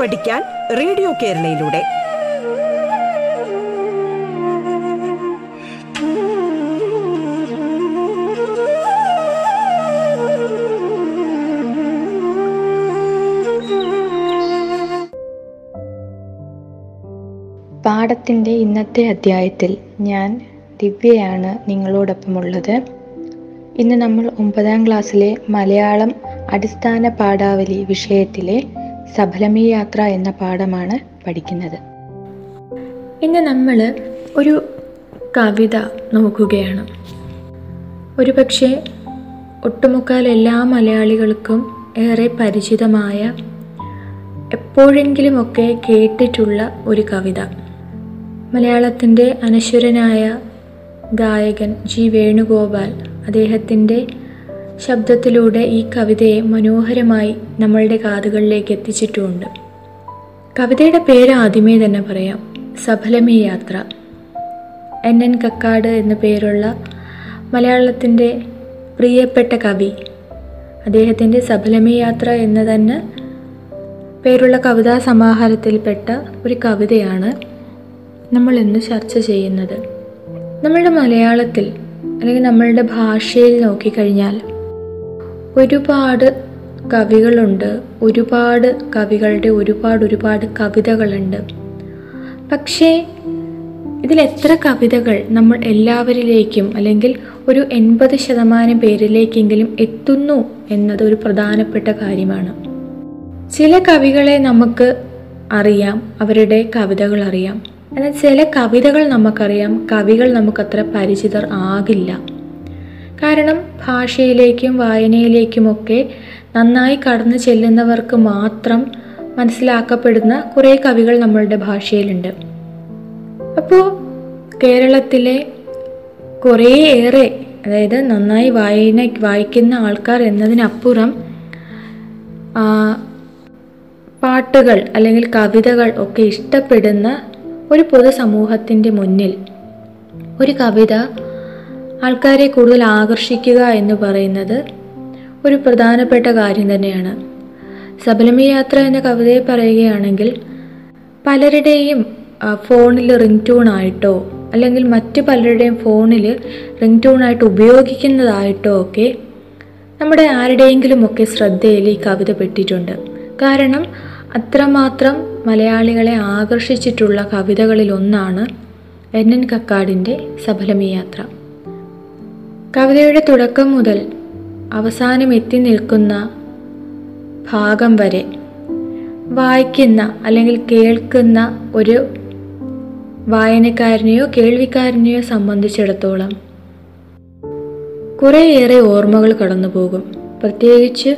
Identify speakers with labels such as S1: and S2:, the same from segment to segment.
S1: പഠിക്കാൻ റേഡിയോ കേരളയിലൂടെ.
S2: പാഠത്തിന്റെ ഇന്നത്തെ അധ്യായത്തിൽ ഞാൻ ദിവ്യയാണ് നിങ്ങളോടൊപ്പമുള്ളത്. ഇന്ന് നമ്മൾ ഒമ്പതാം ക്ലാസ്സിലെ മലയാളം അടിസ്ഥാന പാഠാവലി വിഷയത്തിലെ സഫലമീ യാത്ര എന്ന പാഠമാണ് പഠിക്കുന്നത്. ഇന്ന് നമ്മൾ ഒരു കവിത നോക്കുകയാണ്. ഒരു പക്ഷേ ഒട്ടുമുക്കാൽ എല്ലാ മലയാളികൾക്കും ഏറെ പരിചിതമായ എപ്പോഴെങ്കിലുമൊക്കെ കേട്ടിട്ടുള്ള ഒരു കവിത. മലയാളത്തിന്റെ അനശ്വരനായ ഗായകൻ ജി വേണുഗോപാൽ അദ്ദേഹത്തിന്റെ ശബ്ദത്തിലൂടെ ഈ കവിതയെ മനോഹരമായി നമ്മളുടെ കാതുകളിലേക്ക് എത്തിച്ചിട്ടുമുണ്ട് കവിതയുടെ പേര് ആദ്യമേ തന്നെ പറയാം. സഫലമേ യാത്ര. എൻ എൻ കക്കാട് എന്ന പേരുള്ള മലയാളത്തിന്റെ പ്രിയപ്പെട്ട കവി. അദ്ദേഹത്തിന്റെ സഫലമേ യാത്ര എന്ന് തന്നെ പേരുള്ള കവിതാ സമാഹാരത്തിൽപ്പെട്ട ഒരു കവിതയാണ് നമ്മൾ ഇന്ന് ചർച്ച ചെയ്യുന്നത്. നമ്മളുടെ മലയാളത്തിൽ അല്ലെങ്കിൽ നമ്മളുടെ ഭാഷയിൽ നോക്കിക്കഴിഞ്ഞാൽ ഒരുപാട് കവികളുണ്ട്. ഒരുപാട് കവികളുടെ ഒരുപാട് ഒരുപാട് കവിതകളുണ്ട്. പക്ഷേ ഇതിൽ എത്ര കവിതകൾ നമ്മൾ എല്ലാവരിലേക്കും അല്ലെങ്കിൽ ഒരു എൺപത് ശതമാനം പേരിലേക്കെങ്കിലും എത്തുന്നു എന്നത് ഒരു പ്രധാനപ്പെട്ട കാര്യമാണ്. ചില കവികളെ നമുക്ക് അറിയാം അവരുടെ കവിതകൾ അറിയാം. എന്നാൽ ചില കവിതകൾ നമുക്കറിയാം കവികൾ നമുക്കത്ര പരിചിതർ ആകില്ല. കാരണം ഭാഷയിലേക്കും വായനയിലേക്കുമൊക്കെ നന്നായി കടന്നു ചെല്ലുന്നവർക്ക് മാത്രം മനസ്സിലാക്കപ്പെടുന്ന കുറേ കവികൾ നമ്മളുടെ ഭാഷയിലുണ്ട്. അപ്പോൾ കേരളത്തിലെ കുറേയേറെ അതായത് നന്നായി വായന വായിക്കുന്ന ആൾക്കാർ എന്നതിനപ്പുറം പാട്ടുകൾ അല്ലെങ്കിൽ കവിതകൾ ഒക്കെ ഇഷ്ടപ്പെടുന്ന ഒരു പൊതുസമൂഹത്തിന്റെ മുന്നിൽ ഒരു കവിത ആൾക്കാരെ കൂടുതൽ ആകർഷിക്കുക എന്ന് പറയുന്നത് ഒരു പ്രധാനപ്പെട്ട കാര്യം തന്നെയാണ്. സബലമി യാത്ര എന്ന കവിതയെ പറയുകയാണെങ്കിൽ പലരുടെയും ഫോണിൽ റിംഗ് ടൂൺ ആയിട്ടോ അല്ലെങ്കിൽ മറ്റു പലരുടെയും ഫോണിൽ റിംഗ് ടൂൺ ആയിട്ട് ഉപയോഗിക്കുന്നതായിട്ടോ ഒക്കെ നമ്മുടെ ആരുടെയെങ്കിലുമൊക്കെ ശ്രദ്ധയിൽ ഈ കവിത പെട്ടിട്ടുണ്ട്. കാരണം അത്രമാത്രം മലയാളികളെ ആകർഷിച്ചിട്ടുള്ള കവിതകളിലൊന്നാണ് എൻ എൻ കക്കാടിന്റെ സബലമി യാത്ര. കവിതയുടെ തുടക്കം മുതൽ അവസാനം എത്തി നിൽക്കുന്ന ഭാഗം വരെ വായിക്കുന്ന അല്ലെങ്കിൽ കേൾക്കുന്ന ഒരു വായനക്കാരനെയോ കേൾവിക്കാരനെയോ സംബന്ധിച്ചിടത്തോളം കുറേയേറെ ഓർമ്മകൾ കടന്നു പോകും പ്രത്യേകിച്ച്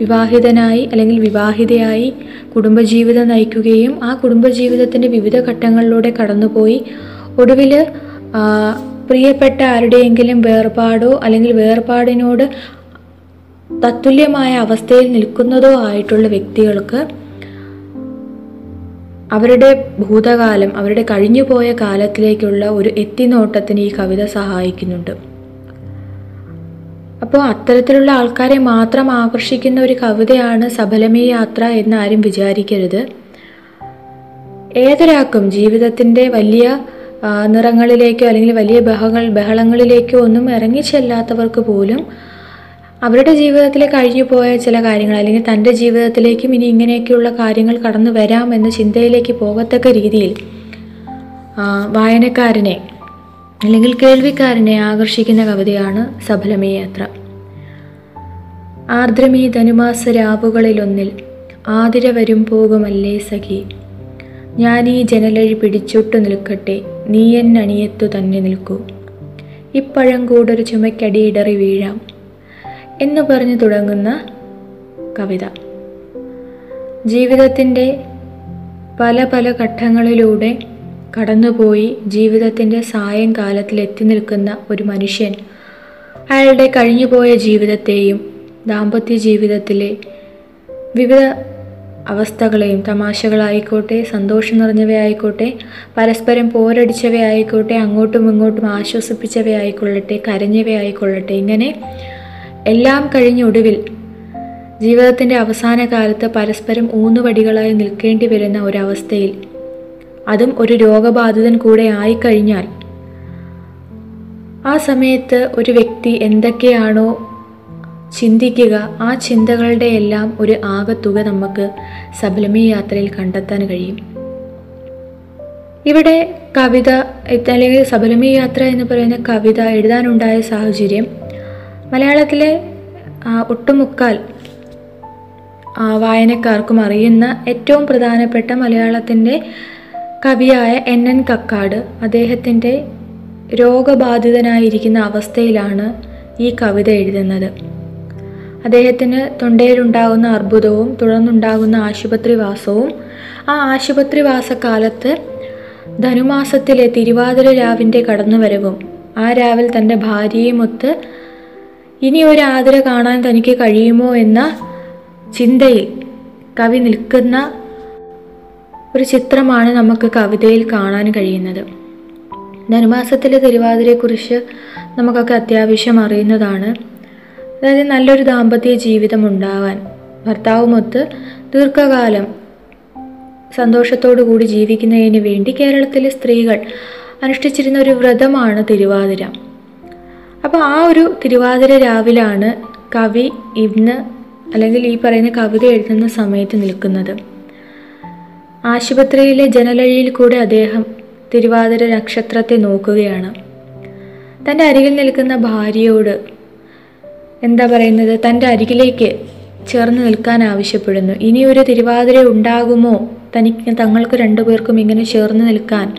S2: വിവാഹിതനായി അല്ലെങ്കിൽ വിവാഹിതയായി കുടുംബജീവിതം നയിക്കുകയും ആ കുടുംബജീവിതത്തിന്റെ വിവിധ ഘട്ടങ്ങളിലൂടെ കടന്നുപോയി ഒടുവിൽ പ്രിയപ്പെട്ട ആരുടെയെങ്കിലും വേർപാടോ അല്ലെങ്കിൽ വേർപാടിനോട് തത്തുല്യമായ അവസ്ഥയിൽ നിൽക്കുന്നതോ ആയിട്ടുള്ള വ്യക്തികൾക്ക് അവരുടെ ഭൂതകാലം അവരുടെ കഴിഞ്ഞുപോയ കാലത്തിലേക്കുള്ള ഒരു എത്തിനോട്ടത്തിന് ഈ കവിത സഹായിക്കുന്നുണ്ട്. അപ്പോൾ അത്തരത്തിലുള്ള ആൾക്കാരെ മാത്രം ആകർഷിക്കുന്ന ഒരു കവിതയാണ് സബലമേ യാത്ര എന്ന് ആരും വിചാരിക്കരുത്. ഏതൊരാൾക്കും ജീവിതത്തിന്റെ വലിയ നിറങ്ങളിലേക്കോ അല്ലെങ്കിൽ വലിയ ബഹങ്ങൾ ബഹളങ്ങളിലേക്കോ ഒന്നും ഇറങ്ങിച്ചെല്ലാത്തവർക്ക് പോലും അവരുടെ ജീവിതത്തിൽ കഴിഞ്ഞു പോയ ചില കാര്യങ്ങൾ അല്ലെങ്കിൽ തന്റെ ജീവിതത്തിലേക്കും ഇനി ഇങ്ങനെയൊക്കെയുള്ള കാര്യങ്ങൾ കടന്നു വരാം ചിന്തയിലേക്ക് പോകത്തക്ക രീതിയിൽ വായനക്കാരനെ അല്ലെങ്കിൽ കേൾവിക്കാരനെ ആകർഷിക്കുന്ന കവിതയാണ് സഫലമേ യാത്ര ആർദ്രമീ ധനുമാസ രാവുകളിലൊന്നിൽ ആതിര വരും പോകുമല്ലേ സഖി. ഞാനീ ജനലഴി പിടിച്ചൊട്ടു നിൽക്കട്ടെ. നീ എന്നണിയത്തു തന്നെ നിൽക്കൂ. ഇപ്പഴം കൂടൊരു ചുമക്കടിയിടറി വീഴാം എന്ന് പറഞ്ഞു തുടങ്ങുന്ന കവിത. ജീവിതത്തിന്റെ പല പല ഘട്ടങ്ങളിലൂടെ കടന്നുപോയി ജീവിതത്തിന്റെ സായംകാലത്തിൽ എത്തി നിൽക്കുന്ന ഒരു മനുഷ്യൻ അയാളുടെ കഴിഞ്ഞുപോയ ജീവിതത്തെയും ദാമ്പത്യ ജീവിതത്തിലെ വിവിധ അവസ്ഥകളെയും തമാശകളായിക്കോട്ടെ സന്തോഷം നിറഞ്ഞവയായിക്കോട്ടെ പരസ്പരം പോരടിച്ചവയായിക്കോട്ടെ അങ്ങോട്ടും ഇങ്ങോട്ടും ആശ്വസിപ്പിച്ചവയായിക്കൊള്ളട്ടെ കരഞ്ഞവയായിക്കൊള്ളട്ടെ ഇങ്ങനെ എല്ലാം കഴിഞ്ഞ ഒടുവിൽ ജീവിതത്തിന്റെ അവസാന കാലത്ത് പരസ്പരം ഊന്നുവടികളായി നിൽക്കേണ്ടി വരുന്ന ഒരവസ്ഥയിൽ അതും ഒരു രോഗബാധിതൻ കൂടെ ആയിക്കഴിഞ്ഞാൽ ആ സമയത്ത് ഒരു വ്യക്തി എന്തൊക്കെയാണോ ചിന്തിക്കുക. ആ ചിന്തകളുടെ എല്ലാം ഒരു ആകത്തുക നമുക്ക് സബലമി യാത്രയിൽ കണ്ടെത്താൻ കഴിയും. ഇവിടെ കവിത അല്ലെങ്കിൽ സബലമി യാത്ര എന്ന് പറയുന്ന കവിത എഴുതാനുണ്ടായ സാഹചര്യം മലയാളത്തിലെ ഒട്ടുമുക്കാൽ വായനക്കാർക്കും അറിയുന്ന ഏറ്റവും പ്രധാനപ്പെട്ട മലയാളത്തിന്റെ കവിയായ എൻ. എൻ. കക്കാട് അദ്ദേഹത്തിന്റെ രോഗബാധിതനായിരിക്കുന്ന അവസ്ഥയിലാണ് ഈ കവിത എഴുതുന്നത്. അദ്ദേഹത്തിന് തൊണ്ടയിലുണ്ടാകുന്ന അർബുദവും തുടർന്നുണ്ടാകുന്ന ആശുപത്രിവാസവും. ആ ആശുപത്രിവാസക്കാലത്ത് ധനുമാസത്തിലെ തിരുവാതിര രാവിന്റെ കടന്നുവരവും. ആ രാവിൽ തന്റെ ഭാര്യയുമൊത്ത് ഇനി ഒരു ആതിര കാണാൻ തനിക്ക് കഴിയുമോ? എന്ന ചിന്തയിൽ കവി നിൽക്കുന്ന ഒരു ചിത്രമാണ് നമുക്ക് കവിതയിൽ കാണാൻ കഴിയുന്നത്. ധനുമാസത്തിലെ തിരുവാതിരയെക്കുറിച്ച് നമുക്കൊക്കെ അത്യാവശ്യം അറിയുന്നതാണ്. അതായത് നല്ലൊരു ദാമ്പത്യ ജീവിതം ഉണ്ടാവാൻ. ഭർത്താവുമൊത്ത് ദീർഘകാലം സന്തോഷത്തോടു കൂടി ജീവിക്കുന്നതിന് വേണ്ടി കേരളത്തിലെ സ്ത്രീകൾ അനുഷ്ഠിച്ചിരുന്ന ഒരു വ്രതമാണ് തിരുവാതിര. അപ്പോൾ ആ ഒരു തിരുവാതിര രാവിലാണ് കവി ഇന്ന് അല്ലെങ്കിൽ ഈ പറയുന്ന കവിത എഴുതുന്ന സമയത്ത് നിൽക്കുന്നത്. ആശുപത്രിയിലെ ജനലഴിയിൽ കൂടെ അദ്ദേഹം തിരുവാതിര നക്ഷത്രത്തെ നോക്കുകയാണ്. തന്റെ അരികിൽ നിൽക്കുന്ന ഭാര്യയോട് എന്താ പറയുന്നത്? തന്റെ അരികിലേക്ക് ചേർന്ന് നിൽക്കാൻ ആവശ്യപ്പെടുന്നു. ഇനി ഒരു തിരുവാതിര ഉണ്ടാകുമോ? തനിക്ക് തങ്ങൾക്ക് രണ്ടുപേർക്കും ഇങ്ങനെ ചേർന്ന് നിൽക്കാൻ?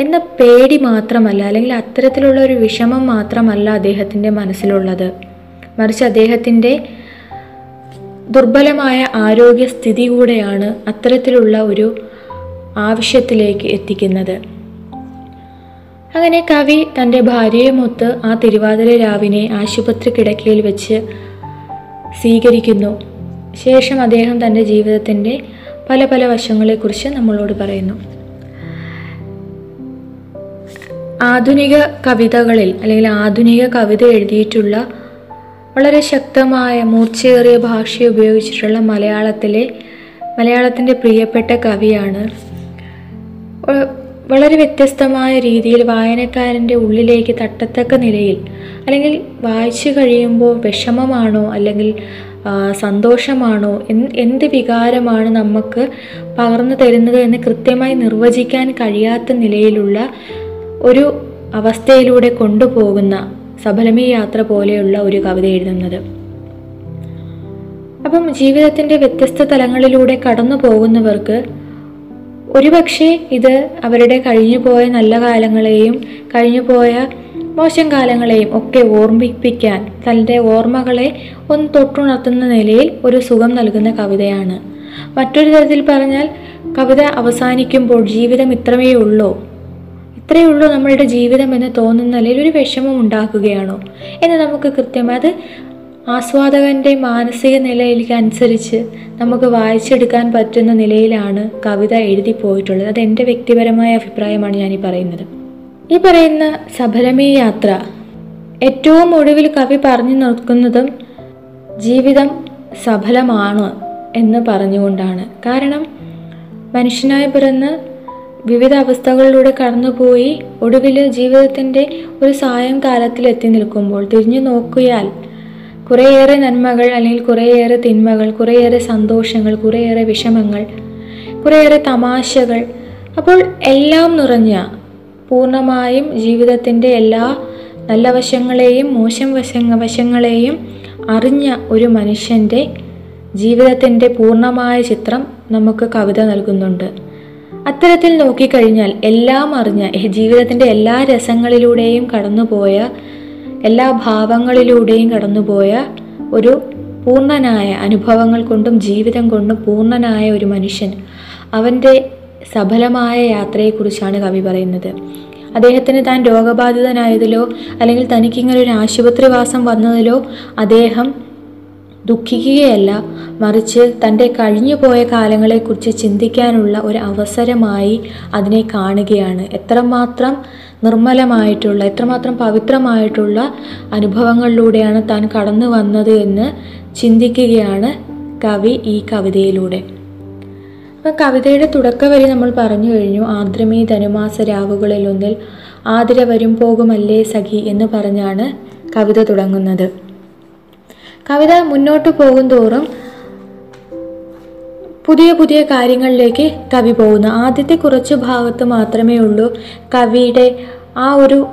S2: എന്ന പേടി മാത്രമല്ല അല്ലെങ്കിൽ അത്തരത്തിലുള്ള ഒരു വിഷമം മാത്രമല്ല അദ്ദേഹത്തിന്റെ മനസ്സിലുള്ളത്. മറിച്ച് അദ്ദേഹത്തിന്റെ ദുർബലമായ ആരോഗ്യസ്ഥിതി കൂടെയാണ് അത്തരത്തിലുള്ള ഒരു ആവശ്യത്തിലേക്ക് എത്തിക്കുന്നത്. അങ്ങനെ കവി തന്റെ ഭാര്യയുമൊത്ത് ആ തിരുവാതിര രാവിനെ ആശുപത്രി കിടക്കയിൽ വെച്ച് സ്വീകരിക്കുന്നു. ശേഷം അദ്ദേഹം തന്റെ ജീവിതത്തിന്റെ പല പല വശങ്ങളെക്കുറിച്ച് നമ്മളോട് പറയുന്നു. ആധുനിക കവിതകളിൽ അല്ലെങ്കിൽ ആധുനിക കവിത എഴുതിയിട്ടുള്ള വളരെ ശക്തമായ മൂർച്ചയേറിയ ഭാഷ ഉപയോഗിച്ചിട്ടുള്ള മലയാളത്തിലെ മലയാളത്തിന്റെ പ്രിയപ്പെട്ട കവിയാണ് വളരെ വ്യത്യസ്തമായ രീതിയിൽ വായനക്കാരന്റെ ഉള്ളിലേക്ക് തട്ടത്തക്ക നിലയിൽ അല്ലെങ്കിൽ വായിച്ചു കഴിയുമ്പോൾ വിഷമമാണോ അല്ലെങ്കിൽ സന്തോഷമാണോ എന്ത് വികാരമാണ് നമുക്ക് പകർന്നു തരുന്നത് എന്ന് കൃത്യമായി നിർവചിക്കാൻ കഴിയാത്ത നിലയിലുള്ള ഒരു അവസ്ഥയിലൂടെ കൊണ്ടുപോകുന്ന സഫലമി യാത്ര പോലെയുള്ള ഒരു കവിത എഴുതുന്നത്. അപ്പം ജീവിതത്തിന്റെ വ്യത്യസ്ത തലങ്ങളിലൂടെ കടന്നു പോകുന്നവർക്ക് ഒരുപക്ഷെ ഇത് അവരുടെ കഴിഞ്ഞുപോയ നല്ല കാലങ്ങളെയും കഴിഞ്ഞുപോയ മോശം കാലങ്ങളെയും ഒക്കെ ഓർമ്മിപ്പിക്കാൻ തന്റെ ഓർമ്മകളെ ഒന്ന് തൊട്ടുണർത്തുന്ന നിലയിൽ ഒരു സുഖം നൽകുന്ന കവിതയാണ്. മറ്റൊരു തരത്തിൽ പറഞ്ഞാൽ കവിത അവസാനിക്കുമ്പോൾ ജീവിതം ഇത്രമേ ഉള്ളൂ. ഇത്രയേ ഉള്ളൂ നമ്മളുടെ ജീവിതം എന്ന് തോന്നുന്ന നിലയിൽ ഒരു വിഷമം ഉണ്ടാക്കുകയാണോ? എന്ന് നമുക്ക് കൃത്യമായി അത് ആസ്വാദകന്റെ മാനസിക നിലയിലേക്ക് അനുസരിച്ച് നമുക്ക് വായിച്ചെടുക്കാൻ പറ്റുന്ന നിലയിലാണ് കവിത എഴുതി പോയിട്ടുള്ളത്. അത് എന്റെ വ്യക്തിപരമായ അഭിപ്രായമാണ് ഞാൻ ഈ പറയുന്നത്. ഈ പറയുന്ന സഫലമീ യാത്ര ഏറ്റവും ഒടുവിൽ കവി പറഞ്ഞു നിൽക്കുന്നതും ജീവിതം സഫലമാണ് എന്ന് പറഞ്ഞുകൊണ്ടാണ്. കാരണം മനുഷ്യനായി പിറന്ന് വിവിധ അവസ്ഥകളിലൂടെ കടന്നുപോയി ഒടുവിൽ ജീവിതത്തിന്റെ ഒരു സായം കാലത്തിൽ എത്തി നിൽക്കുമ്പോൾ തിരിഞ്ഞു നോക്കിയാൽ കുറേയേറെ നന്മകൾ അല്ലെങ്കിൽ കുറേയേറെ തിന്മകൾ കുറേയേറെ സന്തോഷങ്ങൾ കുറേയേറെ വിഷമങ്ങൾ കുറേയേറെ തമാശകൾ. അപ്പോൾ എല്ലാം നിറഞ്ഞ പൂർണമായും ജീവിതത്തിന്റെ എല്ലാ നല്ല വശങ്ങളെയും മോശം വശ വശങ്ങളെയും അറിഞ്ഞ ഒരു മനുഷ്യന്റെ ജീവിതത്തിന്റെ പൂർണമായ ചിത്രം നമുക്ക് കവിത നൽകുന്നുണ്ട്. അത്തരത്തിൽ നോക്കിക്കഴിഞ്ഞാൽ എല്ലാം അറിഞ്ഞ ജീവിതത്തിന്റെ എല്ലാ രസങ്ങളിലൂടെയും കടന്നുപോയ എല്ലാ ഭാവങ്ങളിലൂടെയും കടന്നുപോയ ഒരു പൂർണനായ അനുഭവങ്ങൾ കൊണ്ടും ജീവിതം കൊണ്ടും പൂർണനായ ഒരു മനുഷ്യൻ അവന്റെ സഫലമായ യാത്രയെക്കുറിച്ചാണ് കവി പറയുന്നത്. അദ്ദേഹത്തിന് താൻ രോഗബാധിതനായതിലോ അല്ലെങ്കിൽ തനിക്കിങ്ങനെ ഒരു ആശുപത്രിവാസം വന്നതിലോ അദ്ദേഹം ദുഃഖിക്കുകയല്ല മറിച്ച് തന്റെ കഴിഞ്ഞുപോയ കാലങ്ങളെക്കുറിച്ച് ചിന്തിക്കാനുള്ള ഒരു അവസരമായി അതിനെ കാണുകയാണ്. എത്രമാത്രം നിർമ്മലമായിട്ടുള്ള എത്രമാത്രം പവിത്രമായിട്ടുള്ള അനുഭവങ്ങളിലൂടെയാണ് താൻ കടന്നു വന്നത് എന്ന് ചിന്തിക്കുകയാണ് കവി ഈ കവിതയിലൂടെ. അപ്പം കവിതയുടെ തുടക്കവരി നമ്മൾ പറഞ്ഞു കഴിഞ്ഞു ആദ്രമീ ധനുമാസ രാവുകളിലൊന്നിൽ ആതിര വരും പോകുമല്ലേ സഖി എന്ന് പറഞ്ഞാണ് കവിത തുടങ്ങുന്നത്. കവിത മുന്നോട്ട് പോകും തോറും പുതിയ പുതിയ കാര്യങ്ങളിലേക്ക് കവി പോകുന്നു. ആദ്യത്തെ കുറച്ച് ഭാഗത്ത് മാത്രമേ ഉള്ളൂ കവിയുടെ ആ ഒരു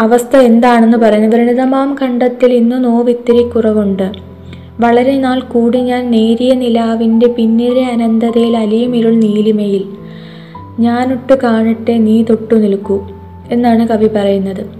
S2: അവസ്ഥ എന്താണെന്ന് പറയുന്നത്. വ്രണിതമാം കണ്ടത്തിൽ ഇന്ന് നോവിത്തിരി കുറവുണ്ട്. വളരെ നാൾ കൂടി ഞാൻ നേരിയ നിലാവിന്റെ പിന്നിലെ അനന്തതയിൽ അലിയുമിരുൾ നീലിമയിൽ. ഞാനൊട്ട് കാണട്ടെ നീ തൊട്ടു നിൽക്കൂ എന്നാണ് കവി പറയുന്നത്.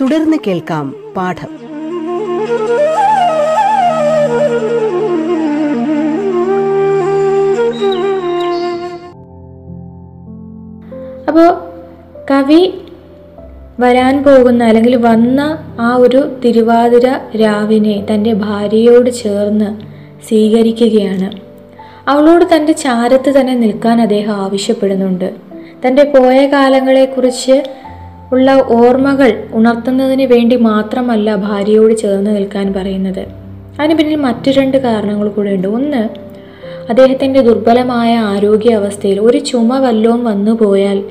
S1: തുടർന്ന് കേൾക്കാം പാഠം.
S2: അപ്പോൾ കവി വരാൻ പോകുന്ന അല്ലെങ്കിൽ വന്ന ആ ഒരു തിരുവാതിര രാവിനെ തന്റെ ഭാര്യയോട് ചേർന്ന് സ്വീകരിക്കുകയാണ്. അവളോട് തന്റെ ചാരത്ത് തന്നെ നിൽക്കാൻ അദ്ദേഹം ആവശ്യപ്പെടുന്നുണ്ട്. തന്റെ പോയ കാലങ്ങളെക്കുറിച്ച് ഉള്ള ഓർമ്മകൾ ഉണർത്തുന്നതിന് വേണ്ടി മാത്രമല്ല ഭാര്യയോട് ചേർന്ന് നിൽക്കാൻ പറയുന്നത്. അതിന് പിന്നിൽ മറ്റു രണ്ട് കാരണങ്ങൾ കൂടെ ഉണ്ട്. ഒന്ന് അദ്ദേഹത്തിന്റെ ദുർബലമായ ആരോഗ്യാവസ്ഥയിൽ ഒരു ചുമ വല്ലവും വന്നു പോയാൽ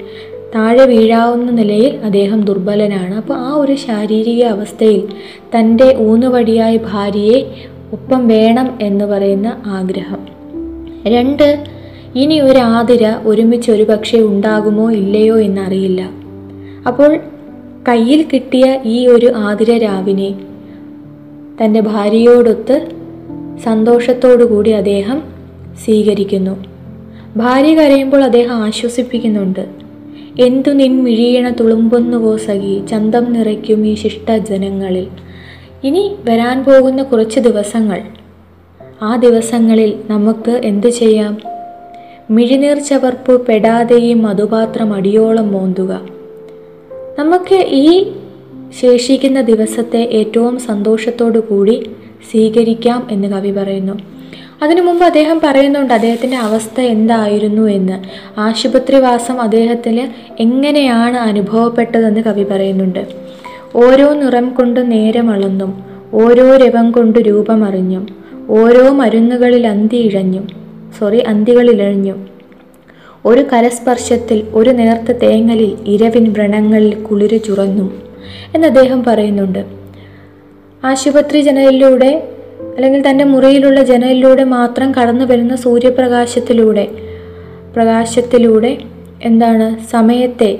S2: താഴെ വീഴാവുന്ന നിലയിൽ അദ്ദേഹം ദുർബലനാണ്. അപ്പോൾ ആ ഒരു ശാരീരിക അവസ്ഥയിൽ തന്റെ ഊന്നുവടിയായി ഭാര്യയെ ഒപ്പം വേണം എന്ന് പറയുന്ന ആഗ്രഹം. രണ്ട് ഇനി ഒരു ഒരുമിച്ച് ഒരു പക്ഷേ ഉണ്ടാകുമോ ഇല്ലയോ എന്നറിയില്ല. അപ്പോൾ കയ്യിൽ കിട്ടിയ ഈ ഒരു ആതിര രാവിനെ തന്റെ ഭാര്യയോടൊത്ത് സന്തോഷത്തോടു കൂടി അദ്ദേഹം സ്വീകരിക്കുന്നു. ഭാര്യ കരയുമ്പോൾ അദ്ദേഹം ആശ്വസിപ്പിക്കുന്നുണ്ട്. എന്തു നിൻ മിഴിയണ തുളുമ്പുന്നുവോ സഖി ചന്തം നിറയ്ക്കും ഈ ശിഷ്ട ജനങ്ങളിൽ ഇനി വരാൻ പോകുന്ന കുറച്ച് ദിവസങ്ങൾ. ആ ദിവസങ്ങളിൽ നമുക്ക് എന്തു ചെയ്യാം? മിഴിനീർ ചവർപ്പ് പെടാതെ ഈ മധുപാത്രം അടിയോളം മോന്തുക. നമുക്ക് ഈ ശേഷിക്കുന്ന ദിവസത്തെ ഏറ്റവും സന്തോഷത്തോടു കൂടി സ്വീകരിക്കാം എന്ന് കവി പറയുന്നു. അതിനു മുമ്പ് അദ്ദേഹം പറയുന്നുണ്ട് അദ്ദേഹത്തിന്റെ അവസ്ഥ എന്തായിരുന്നു എന്ന്. ആശുപത്രിവാസം അദ്ദേഹത്തിന് എങ്ങനെയാണ് അനുഭവപ്പെട്ടതെന്ന് കവി പറയുന്നുണ്ട്. ഓരോ നിറം കൊണ്ട് നേരം അളന്നും ഓരോ രവം കൊണ്ട് രൂപമറിഞ്ഞും ഓരോ മരുന്നുകളിൽ അന്തി ഇഴഞ്ഞും സോറി അന്തികളിഴഞ്ഞും ഒരു കരസ്പർശത്തിൽ ഒരു നേർത്ത തേങ്ങലിൽ ഇരവിൻ വ്രണങ്ങളിൽ കുളിര് ചുറന്നു. എന്ന് അദ്ദേഹം പറയുന്നുണ്ട്. ആശുപത്രി ജനലിലൂടെ അല്ലെങ്കിൽ തന്റെ മുറിയിലുള്ള ജനലിലൂടെ മാത്രം കടന്നു വരുന്ന സൂര്യപ്രകാശത്തിലൂടെ പ്രകാശത്തിലൂടെ എന്താണ് സമയത്തെ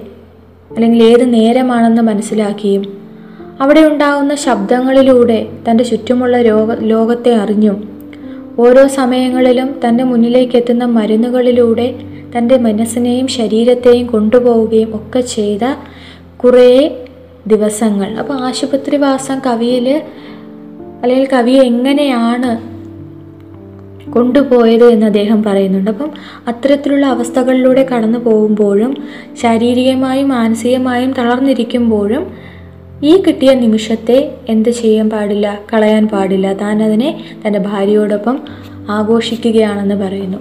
S2: അല്ലെങ്കിൽ ഏത് നേരമാണെന്ന് മനസ്സിലാക്കിയും അവിടെ ഉണ്ടാകുന്ന ശബ്ദങ്ങളിലൂടെ തന്റെ ചുറ്റുമുള്ള രോഗ ലോകത്തെ അറിഞ്ഞും ഓരോ സമയങ്ങളിലും തന്റെ മുന്നിലേക്ക് എത്തുന്ന മരുന്നുകളിലൂടെ തന്റെ മനസ്സിനെയും ശരീരത്തെയും കൊണ്ടുപോവുകയും ഒക്കെ ചെയ്ത കുറേ ദിവസങ്ങൾ. അപ്പോൾ ആശുപത്രിവാസം കവിയിൽ അല്ലെങ്കിൽ കവി എങ്ങനെയാണ് കൊണ്ടുപോയത് എന്ന് അദ്ദേഹം പറയുന്നുണ്ട്. അപ്പം അത്തരത്തിലുള്ള അവസ്ഥകളിലൂടെ കടന്നു പോകുമ്പോഴും ശാരീരികമായും മാനസികമായും തളർന്നിരിക്കുമ്പോഴും ഈ കിട്ടിയ നിമിഷത്തെ എന്ത് ചെയ്യാൻ പാടില്ല കളയാൻ പാടില്ല. താൻ അതിനെ തന്റെ ഭാര്യയോടൊപ്പം ആഘോഷിക്കുകയാണെന്ന് പറയുന്നു.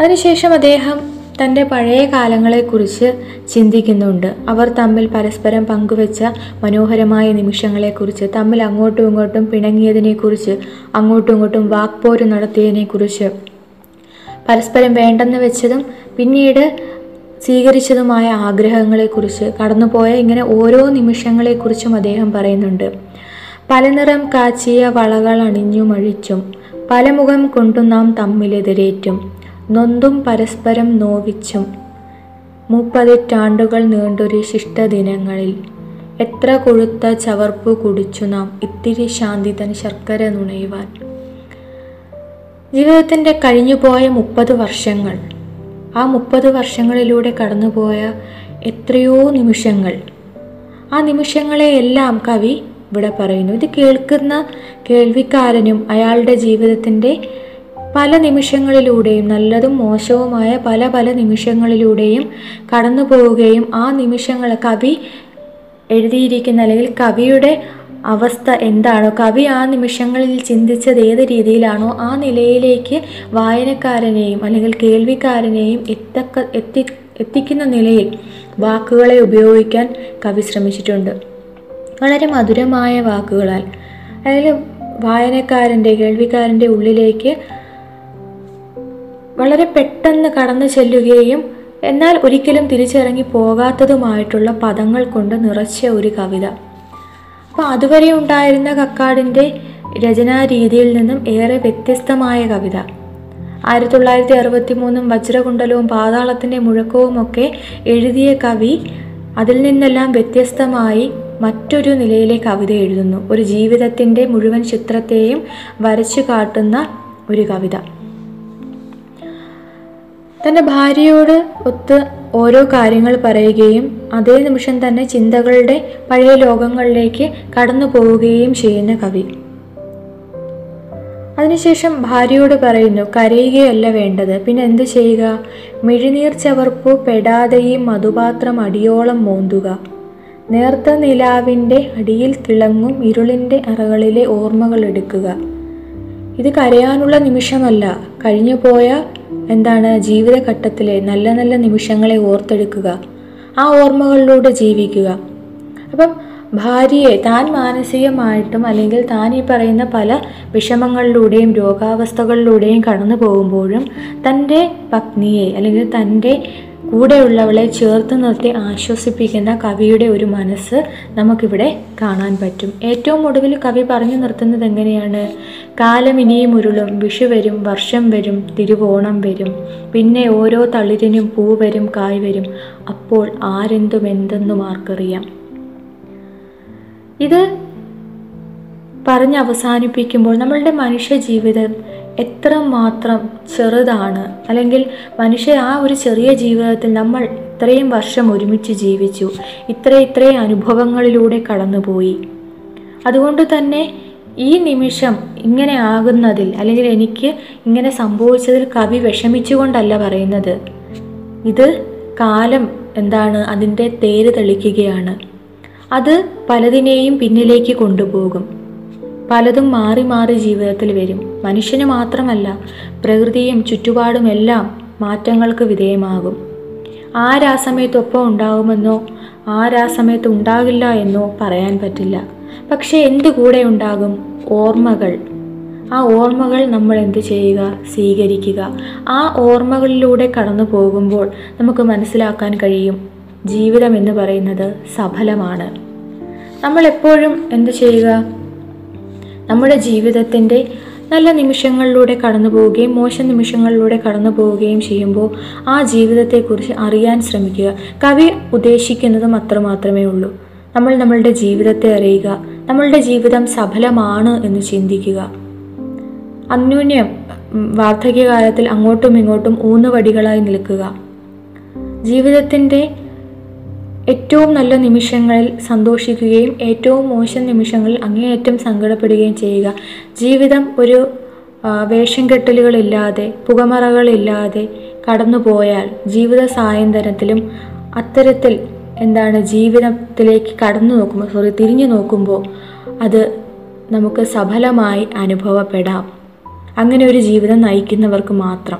S2: അതിനുശേഷം അദ്ദേഹം തന്റെ പഴയ കാലങ്ങളെക്കുറിച്ച് ചിന്തിക്കുന്നുണ്ട്. അവർ തമ്മിൽ പരസ്പരം പങ്കുവെച്ച മനോഹരമായ നിമിഷങ്ങളെക്കുറിച്ച് തമ്മിൽ അങ്ങോട്ടും ഇങ്ങോട്ടും പിണങ്ങിയതിനെക്കുറിച്ച് അങ്ങോട്ടും ഇങ്ങോട്ടും വാക്പോര് നടത്തിയതിനെക്കുറിച്ച് പരസ്പരം വേണ്ടെന്ന് വെച്ചതും പിന്നീട് സ്വീകരിച്ചതുമായ ആഗ്രഹങ്ങളെക്കുറിച്ച് കടന്നുപോയ ഇങ്ങനെ ഓരോ നിമിഷങ്ങളെക്കുറിച്ചും അദ്ദേഹം പറയുന്നുണ്ട്. പല നിറം കാച്ചിയ വളകൾ അണിഞ്ഞും അഴിച്ചും പല മുഖം കൊണ്ടു നാം തമ്മിലെതിരേറ്റും നൊന്തും പരസ്പരം നോവിച്ചും. മുപ്പതിറ്റാണ്ടുകൾ നീണ്ടൊരു ശിഷ്ടദിനങ്ങളിൽ എത്ര കൊഴുത്ത ചവർപ്പ് കുടിച്ചു നാം ഇത്തിരി ശാന്തിതൻ ശർക്കര നുണയുവാൻ. ജീവിതത്തിന്റെ കഴിഞ്ഞുപോയ മുപ്പത് വർഷങ്ങൾ ആ മുപ്പത് വർഷങ്ങളിലൂടെ കടന്നുപോയ എത്രയോ നിമിഷങ്ങൾ. ആ നിമിഷങ്ങളെയെല്ലാം കവി ഇവിടെ പറയുന്നു. ഇത് കേൾക്കുന്ന കേൾവിക്കാരനും അയാളുടെ ജീവിതത്തിന്റെ പല നിമിഷങ്ങളിലൂടെയും നല്ലതും മോശവുമായ പല പല നിമിഷങ്ങളിലൂടെയും കടന്നു പോവുകയും ആ നിമിഷങ്ങൾ കവി എഴുതിയിരിക്കുന്ന അല്ലെങ്കിൽ കവിയുടെ അവസ്ഥ എന്താണോ കവി ആ നിമിഷങ്ങളിൽ ചിന്തിച്ചത് ഏത് രീതിയിലാണോ ആ നിലയിലേക്ക് വായനക്കാരനെയും അല്ലെങ്കിൽ കേൾവിക്കാരനെയും എത്തക്ക എത്തി എത്തിക്കുന്ന നിലയിൽ വാക്കുകളെ ഉപയോഗിക്കാൻ കവി ശ്രമിച്ചിട്ടുണ്ട്. വളരെ മധുരമായ വാക്കുകളാൽ. അതായത് വായനക്കാരന്റെ കേൾവിക്കാരന്റെ ഉള്ളിലേക്ക് വളരെ പെട്ടെന്ന് കടന്നു ചെല്ലുകയും എന്നാൽ ഒരിക്കലും തിരിച്ചിറങ്ങി പോകാത്തതുമായിട്ടുള്ള പദങ്ങൾ കൊണ്ട് നിറച്ച ഒരു കവിത. അപ്പോൾ അതുവരെ ഉണ്ടായിരുന്ന കക്കാടിന്റെ രചനാ രീതിയിൽ നിന്നും ഏറെ വ്യത്യസ്തമായ കവിത. ആയിരത്തി തൊള്ളായിരത്തി അറുപത്തി മൂന്നും വജ്രകുണ്ടലവും പാതാളത്തിന്റെ മുഴക്കവും ഒക്കെ എഴുതിയ കവി അതിൽ നിന്നെല്ലാം വ്യത്യസ്തമായി മറ്റൊരു നിലയിലെ കവിത എഴുതുന്നു. ഒരു ജീവിതത്തിന്റെ മുഴുവൻ ചിത്രത്തെയും വരച്ചു കാട്ടുന്ന ഒരു കവിത. തന്റെ ഭാര്യയോട് ഒത്ത് ഓരോ കാര്യങ്ങൾ പറയുകയും അതേ നിമിഷം തന്നെ ചിന്തകളുടെ പഴയ ലോകങ്ങളിലേക്ക് കടന്നു പോവുകയും ചെയ്യുന്ന കവി. അതിനുശേഷം ഭാര്യയോട് പറയുന്നു കരയുകയല്ല വേണ്ടത്. പിന്നെ എന്ത് ചെയ്യുക? മിഴിനീർ ചവർപ്പു പെടാതെയും മധുപാത്രം അടിയോളം മോന്തുക. നേർത്ത നിലാവിന്റെ അടിയിൽ തിളങ്ങും ഇരുളിന്റെ അറകളിലെ ഓർമ്മകൾ എടുക്കുക. ഇത് കരയാനുള്ള നിമിഷമല്ല. കഴിഞ്ഞു പോയ എന്താണ് ജീവിതഘട്ടത്തിലെ നല്ല നല്ല നിമിഷങ്ങളെ ഓർത്തെടുക്കുക. ആ ഓർമ്മകളിലൂടെ ജീവിക്കുക. അപ്പം ഭാര്യയെ താൻ മാനസികമായിട്ടും അല്ലെങ്കിൽ താൻ ഈ പറയുന്ന പല വിഷമങ്ങളിലൂടെയും രോഗാവസ്ഥകളിലൂടെയും കടന്നു പോകുമ്പോഴും തന്റെ പത്നിയെ അല്ലെങ്കിൽ തന്റെ കൂടെയുള്ളവളെ ചേർത്ത് നിർത്തി ആശ്വസിപ്പിക്കുന്ന കവിയുടെ ഒരു മനസ്സ് നമുക്കിവിടെ കാണാൻ പറ്റും. ഏറ്റവും ഒടുവിൽ കവി പറഞ്ഞു നിർത്തുന്നത് എങ്ങനെയാണ്? കാലം ഇനിയും ഉരുളും വിഷു വരും വർഷം വരും തിരുവോണം വരും. പിന്നെ ഓരോ തളിരിനും പൂ വരും കായ് വരും. അപ്പോൾ ആരെന്തും എന്തെന്നും ആർക്കറിയാം. ഇത് പറഞ്ഞ് അവസാനിപ്പിക്കുമ്പോൾ നമ്മളുടെ മനുഷ്യ ജീവിതം എത്രമാത്രം ചെറുതാണ്? അല്ലെങ്കിൽ മനുഷ്യ ആ ഒരു ചെറിയ ജീവിതത്തിൽ നമ്മൾ ഇത്രയും വർഷം ഒരുമിച്ച് ജീവിച്ചു. ഇത്ര ഇത്രയും അനുഭവങ്ങളിലൂടെ കടന്നുപോയി. അതുകൊണ്ട് തന്നെ ഈ നിമിഷം ഇങ്ങനെ ആകുന്നതിൽ അല്ലെങ്കിൽ എനിക്ക് ഇങ്ങനെ സംഭവിച്ചതിൽ കവി വിഷമിച്ചുകൊണ്ടല്ല പറയുന്നത്. ഇത് കാലം എന്താണ് അതിന്റെ തേര് തെളിക്കുകയാണ്. അത് പലതിനെയും പിന്നിലേക്ക് കൊണ്ടുപോകും. പലതും മാറി മാറി ജീവിതത്തിൽ വരും. മനുഷ്യന് മാത്രമല്ല പ്രകൃതിയും ചുറ്റുപാടും എല്ലാം മാറ്റങ്ങൾക്ക് വിധേയമാകും. ആരാ സമയത്ത് ഒപ്പം ഉണ്ടാകുമെന്നോ ആരാ സമയത്ത് ഉണ്ടാകില്ല എന്നോ പറയാൻ പറ്റില്ല. പക്ഷേ എന്ത് കൂടെ ഉണ്ടാകും? ഓർമ്മകൾ. ആ ഓർമ്മകൾ നമ്മൾ എന്ത് ചെയ്യുക? സ്വീകരിക്കുക. ആ ഓർമ്മകളിലൂടെ കടന്നു പോകുമ്പോൾ നമുക്ക് മനസ്സിലാക്കാൻ കഴിയും. ജീവിതം എന്ന് പറയുന്നത് സഫലമാണ്. നമ്മൾ എപ്പോഴും എന്ത് ചെയ്യുക? നമ്മുടെ ജീവിതത്തിന്റെ നല്ല നിമിഷങ്ങളിലൂടെ കടന്നു പോവുകയും മോശം നിമിഷങ്ങളിലൂടെ കടന്നു പോവുകയും ചെയ്യുമ്പോൾ ആ ജീവിതത്തെക്കുറിച്ച് അറിയാൻ ശ്രമിക്കുക. കവി ഉദ്ദേശിക്കുന്നതും അത്രമാത്രമേ ഉള്ളൂ. നമ്മൾ നമ്മളുടെ ജീവിതത്തെ അറിയുക. നമ്മളുടെ ജീവിതം സഫലമാണ് എന്ന് ചിന്തിക്കുക. അന്യോന്യം വാർദ്ധക്യകാലത്തിൽ അങ്ങോട്ടും ഇങ്ങോട്ടും ഊന്നുവടികളായി നിൽക്കുക. ജീവിതത്തിന്റെ ഏറ്റവും നല്ല നിമിഷങ്ങളിൽ സന്തോഷിക്കുകയും ഏറ്റവും മോശം നിമിഷങ്ങളിൽ അങ്ങേയറ്റം സങ്കടപ്പെടുകയും ചെയ്യുക. ജീവിതം ഒരു വേഷം കെട്ടലുകളില്ലാതെ പുകമറകളില്ലാതെ കടന്നുപോയാൽ ജീവിത സായന്തനത്തിലും അത്തരത്തിൽ എന്താണ് ജീവിതത്തിലേക്ക് കടന്നു നോക്കുമ്പോൾ സോറി തിരിഞ്ഞു നോക്കുമ്പോൾ അത് നമുക്ക് സഫലമായി അനുഭവപ്പെടാം. അങ്ങനെ ഒരു ജീവിതം നയിക്കുന്നവർക്ക് മാത്രം.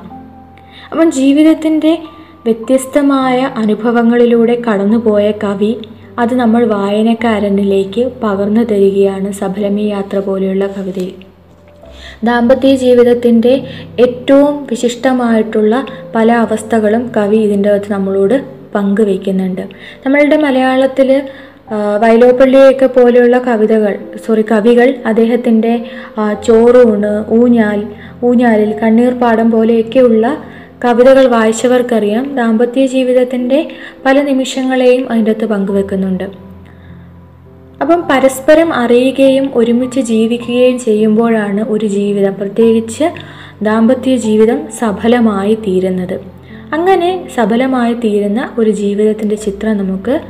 S2: അപ്പം ജീവിതത്തിന്റെ വ്യത്യസ്തമായ അനുഭവങ്ങളിലൂടെ കടന്നുപോയ കവി അത് നമ്മൾ വായനക്കാരനിലേക്ക് പകർന്നു തരികയാണ് സഫലമി യാത്ര പോലെയുള്ള കവിതയിൽ. ദാമ്പത്യ ജീവിതത്തിന്റെ ഏറ്റവും വിശിഷ്ടമായിട്ടുള്ള പല അവസ്ഥകളും കവി ഇതിന്റെ അകത്ത് നമ്മളോട് പങ്കുവയ്ക്കുന്നുണ്ട്. നമ്മളുടെ മലയാളത്തിൽ വൈലോപ്പള്ളിയൊക്കെ പോലെയുള്ള കവിതകൾ സോറി കവികൾ അദ്ദേഹത്തിന്റെ ചോറൂണ് ഊഞ്ഞാൽ ഊഞ്ഞാലിൽ കണ്ണീർപ്പാടം പോലെയൊക്കെയുള്ള കവിതകൾ വായിച്ചവർക്കറിയാം. ദാമ്പത്യ ജീവിതത്തിന്റെ പല നിമിഷങ്ങളെയും അതിന്റെ അകത്ത് പങ്കുവെക്കുന്നുണ്ട്. അപ്പം പരസ്പരം അറിയുകയും ഒരുമിച്ച് ജീവിക്കുകയും ചെയ്യുമ്പോഴാണ് ഒരു ജീവിതം പ്രത്യേകിച്ച് ദാമ്പത്യ ജീവിതം സഫലമായി തീരുന്നത്. അങ്ങനെ സഫലമായി തീരുന്ന ഒരു ജീവിതത്തിന്റെ ചിത്രം നമുക്ക്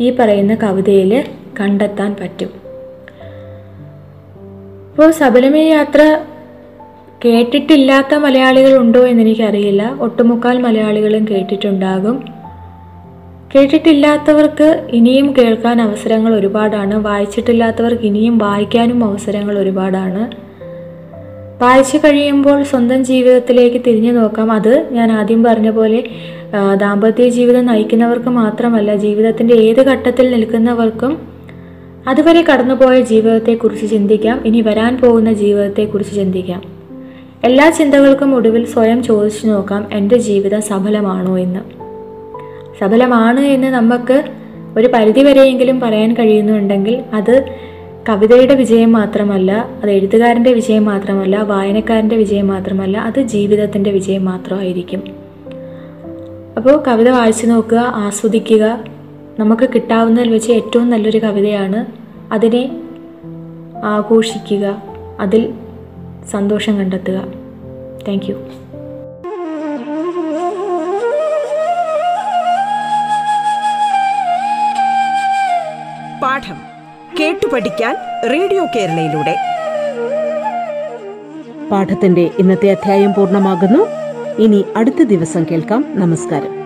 S2: ഈ പറയുന്ന കവിതയിൽ കണ്ടെത്താൻ പറ്റും. ഇപ്പോൾ സബലമേ യാത്ര കേട്ടിട്ടില്ലാത്ത മലയാളികൾ ഉണ്ടോ എന്ന് എനിക്കറിയില്ല ഒട്ടുമുക്കാൽ മലയാളികളും കേട്ടിട്ടുണ്ടാകും. കേട്ടിട്ടില്ലാത്തവർക്ക് ഇനിയും കേൾക്കാൻ അവസരങ്ങൾ ഒരുപാടാണ്. വായിച്ചിട്ടില്ലാത്തവർക്ക് ഇനിയും വായിക്കാനും അവസരങ്ങൾ ഒരുപാടാണ്. വായിച്ചു കഴിയുമ്പോൾ സ്വന്തം ജീവിതത്തിലേക്ക് തിരിഞ്ഞു നോക്കാം. അത് ഞാൻ ആദ്യം പറഞ്ഞ പോലെ ദാമ്പത്യ ജീവിതം നയിക്കുന്നവർക്ക് മാത്രമല്ല ജീവിതത്തിന്റെ ഏത് ഘട്ടത്തിൽ നിൽക്കുന്നവർക്കും അതുവരെ കടന്നുപോയ ജീവിതത്തെക്കുറിച്ച് ചിന്തിക്കാം. ഇനി വരാൻ പോകുന്ന ജീവിതത്തെക്കുറിച്ച് ചിന്തിക്കാം. എല്ലാ ചിന്തകൾക്കും ഒടുവിൽ സ്വയം ചോദിച്ചു നോക്കാം എന്റെ ജീവിതം സഫലമാണോ എന്ന്? സഫലമാണ് എന്ന് നമുക്ക് ഒരു പരിധിവരെയെങ്കിലും പറയാൻ കഴിയുന്നുണ്ടെങ്കിൽ അത് കവിതയുടെ വിജയം മാത്രമല്ല അത് എഴുത്തുകാരന്റെ വിജയം മാത്രമല്ല വായനക്കാരന്റെ വിജയം മാത്രമല്ല അത് ജീവിതത്തിന്റെ വിജയം മാത്രമായിരിക്കും. അപ്പോൾ കവിത വായിച്ചു നോക്കുക ആസ്വദിക്കുക നമുക്ക് കിട്ടാവുന്നതിൽ വെച്ച് ഏറ്റവും നല്ലൊരു കവിതയാണ് അതിനെ ആഘോഷിക്കുക. അതിൽ സന്തോഷം കണ്ടെത്തുക. താങ്ക് യു
S1: പാഠം കേട്ടു പഠിക്കാൻ റേഡിയോ കേരളയിലൂടെ.
S3: പാഠത്തിന്റെ ഇന്നത്തെ അധ്യായം പൂർണമാകുന്നു. ഇനി അടുത്ത ദിവസം കേൾക്കാം. നമസ്കാരം.